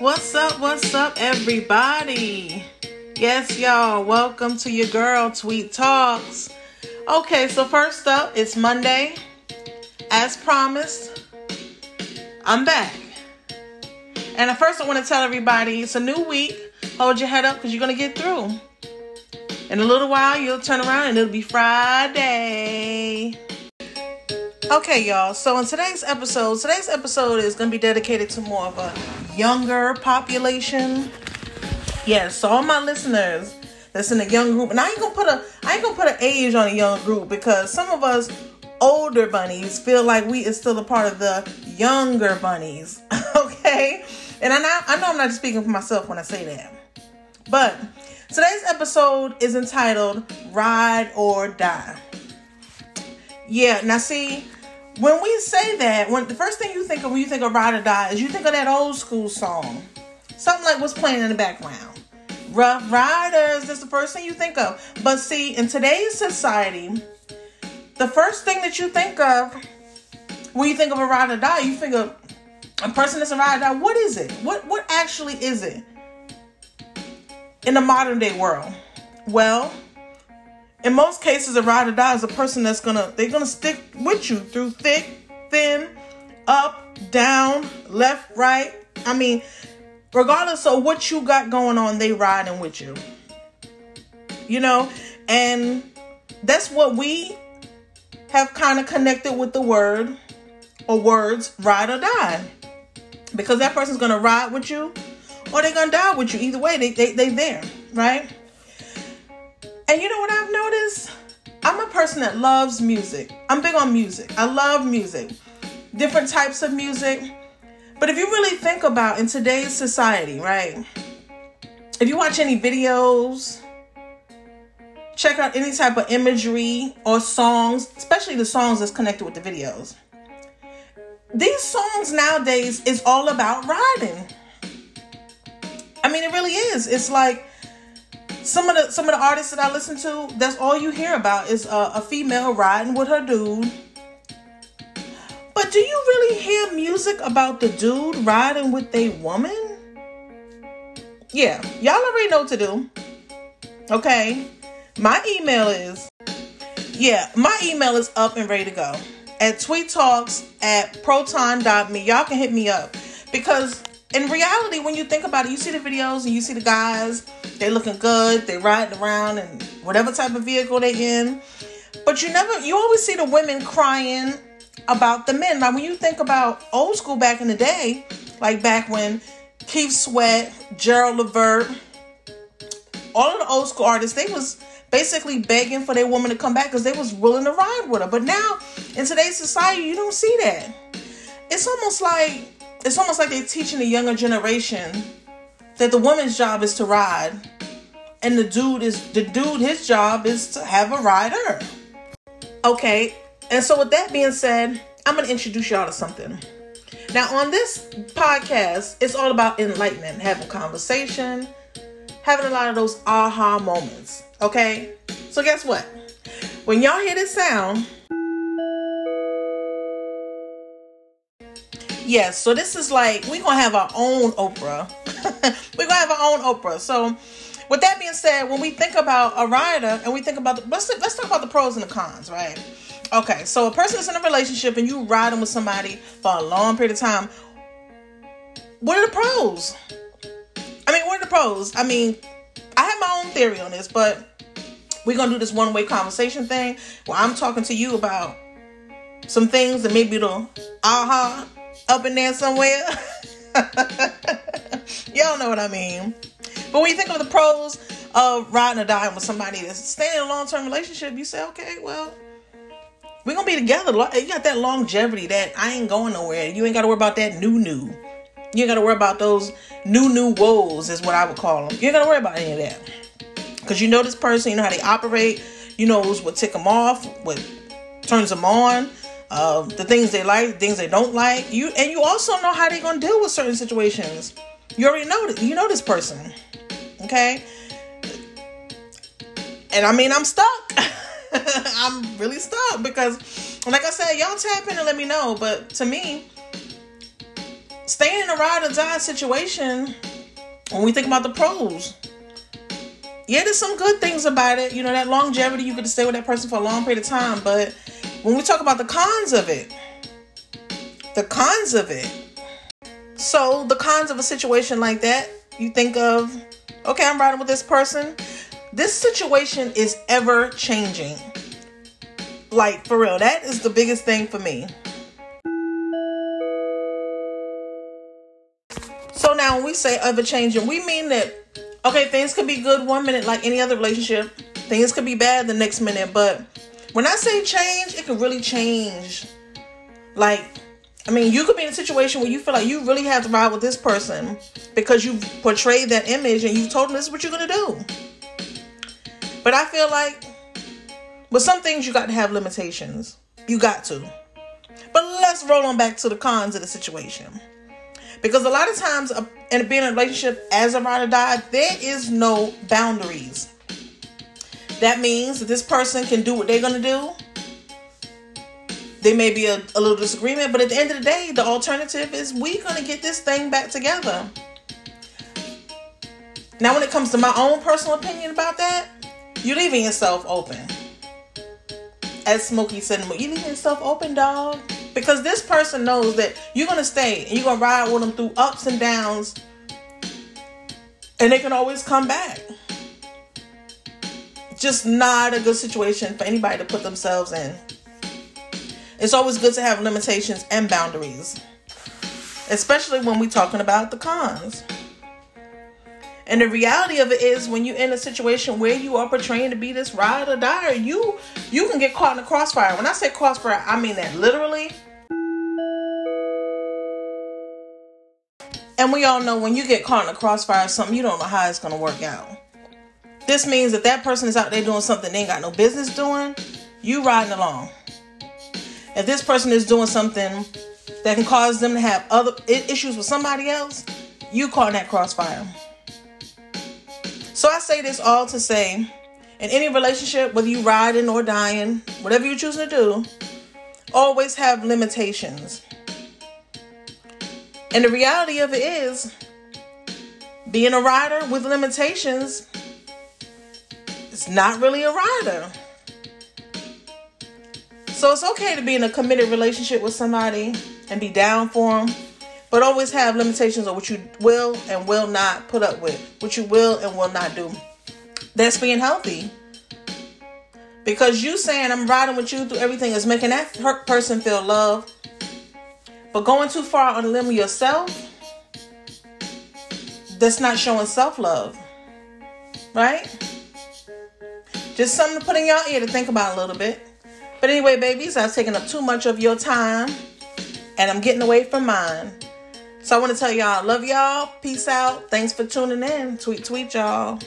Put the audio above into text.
What's up? What's up, everybody? Yes, y'all, welcome to your girl Tweet Talks. Okay, so first up, it's Monday. As promised, I'm back. And first, I want to tell everybody it's a new week. Hold your head up because you're going to get through. In a little while, you'll turn around and it'll be Friday. Okay, y'all. So in today's episode, today's episode is going to be dedicated to more of a younger population. Yes, so all my listeners that's in the young group, and I ain't gonna put a I ain't gonna put an age on a young group because some of us older bunnies feel like we is still a part of the younger bunnies. okay, and I know I know I'm not speaking for myself when I say that, but Today's episode is entitled Ride or Die. Yeah, now see, when we say that, when the first thing you think of when you think of Ride or Die is you think of that old school song. Something like what's playing in the background. Ruff Ryders, that's the first thing you think of. But see, in today's society, the first thing that you think of when you think of a ride or die, you think of a person that's a ride or die. What is it? What what actually is it? in the modern day world? Well, in most cases, a ride or die is a person that's gonna they're gonna stick with you through thick, thin, up, down, left, right. I mean, regardless of what you got going on, they riding with you. You know, and that's what we have kind of connected with the word or words ride or die. Because that person's gonna ride with you or they're gonna die with you. Either way, they they they there, right? And you know what person that loves music. I'm big on music. I love music, different types of music. But if you really think about in today's society, right? If you watch any videos, check out any type of imagery or songs, especially the songs that's connected with the videos. These songs nowadays is all about riding. I mean, it really is. It's like some of the some of the artists that I listen to. That's all you hear about is a, a female riding with her dude. But do you really hear music about the dude riding with a woman? Yeah, y'all already know what to do. Okay, my email is yeah, my email is up and ready to go at tweettalks at proton.me. Y'all can hit me up because in reality, when you think about it, you see the videos and you see the guys, they looking good, they riding around and whatever type of vehicle they in. But you never, you always see the women crying about the men. Now, when you think about old school back in the day, like back when Keith Sweat, Gerald Levert, all of the old school artists, they was basically begging for their woman to come back because they was willing to ride with her. But now, in today's society, you don't see that. It's almost like it's almost like they're teaching the younger generation that the woman's job is to ride and the dude is the dude his job is to have a rider. Okay and so with that being said i'm gonna introduce y'all to something. Now on this podcast it's all about enlightenment having conversation having a lot of those aha moments okay? So guess what? When y'all hear this sound yes, so this is like we're gonna have our own Oprah. we're gonna have our own Oprah. So with that being said, when we think about a rider and we think about the let's let's talk about the pros and the cons, right? Okay, so a person is in a relationship and you riding with somebody for a long period of time. What are the pros? I mean, what are the pros? I mean, I have my own theory on this, but we're gonna do this one way conversation thing where I'm talking to you about some things that maybe the aha up in there somewhere. Y'all know what I mean. But when you think of the pros of riding or dying with somebody that's staying in a long term relationship, you say, okay, well, we're gonna be together. You got that longevity that I ain't going nowhere. You ain't gotta worry about that new new. You ain't gotta worry about those new new woes, is what I would call them. You ain't gotta worry about any of that. Because you know this person, you know how they operate, you know what tick them off, what turns them on uh, the things they like, things they don't like. You and you also know how they're gonna deal with certain situations. You already know you know this person, okay? And I mean, I'm stuck. I'm really stuck because, like I said, y'all tap in and let me know. But to me, staying in a ride or die situation, when we think about the pros, yeah, there's some good things about it. You know, that longevity, you get to stay with that person for a long period of time. But when we talk about the cons of it, the cons of it. So, the cons of a situation like that, you think of, okay, I'm riding with this person. This situation is ever changing. Like, for real, that is the biggest thing for me. So, now when we say ever changing, we mean that, okay, things could be good one minute like any other relationship, things could be bad the next minute. But when I say change, it can really change. Like, I mean, you could be in a situation where you feel like you really have to ride with this person because you've portrayed that image and you've told them this is what you're going to do. But I feel like with some things you got to have limitations. You got to. But let's roll on back to the cons of the situation. Because a lot of times in being in a relationship as a ride or die, there is no boundaries. That means that this person can do what they're going to do there may be a, a little disagreement, but at the end of the day, the alternative is we're gonna get this thing back together. Now, when it comes to my own personal opinion about that, you're leaving yourself open. As Smokey said, you're leaving yourself open, dog. Because this person knows that you're gonna stay and you're gonna ride with them through ups and downs, and they can always come back. Just not a good situation for anybody to put themselves in. It's always good to have limitations and boundaries, especially when we're talking about the cons. And the reality of it is when you're in a situation where you are portraying to be this ride or die, you you can get caught in a crossfire. When I say crossfire, I mean that literally. And we all know when you get caught in a crossfire, something you don't know how it's gonna work out. This means that that person is out there doing something they ain't got no business doing. You riding along if this person is doing something that can cause them to have other issues with somebody else, you caught in that crossfire. So I say this all to say, in any relationship, whether you riding or dying, whatever you choose to do, always have limitations. And the reality of it is, being a rider with limitations, it's not really a rider. So it's okay to be in a committed relationship with somebody and be down for them, but always have limitations on what you will and will not put up with, what you will and will not do. That's being healthy. Because you saying I'm riding with you through everything is making that person feel love. But going too far on the limb yourself, that's not showing self love. Right? Just something to put in your ear to think about a little bit. But anyway, babies, I've taken up too much of your time and I'm getting away from mine. So I want to tell y'all, I love y'all. Peace out. Thanks for tuning in. Tweet, tweet, y'all.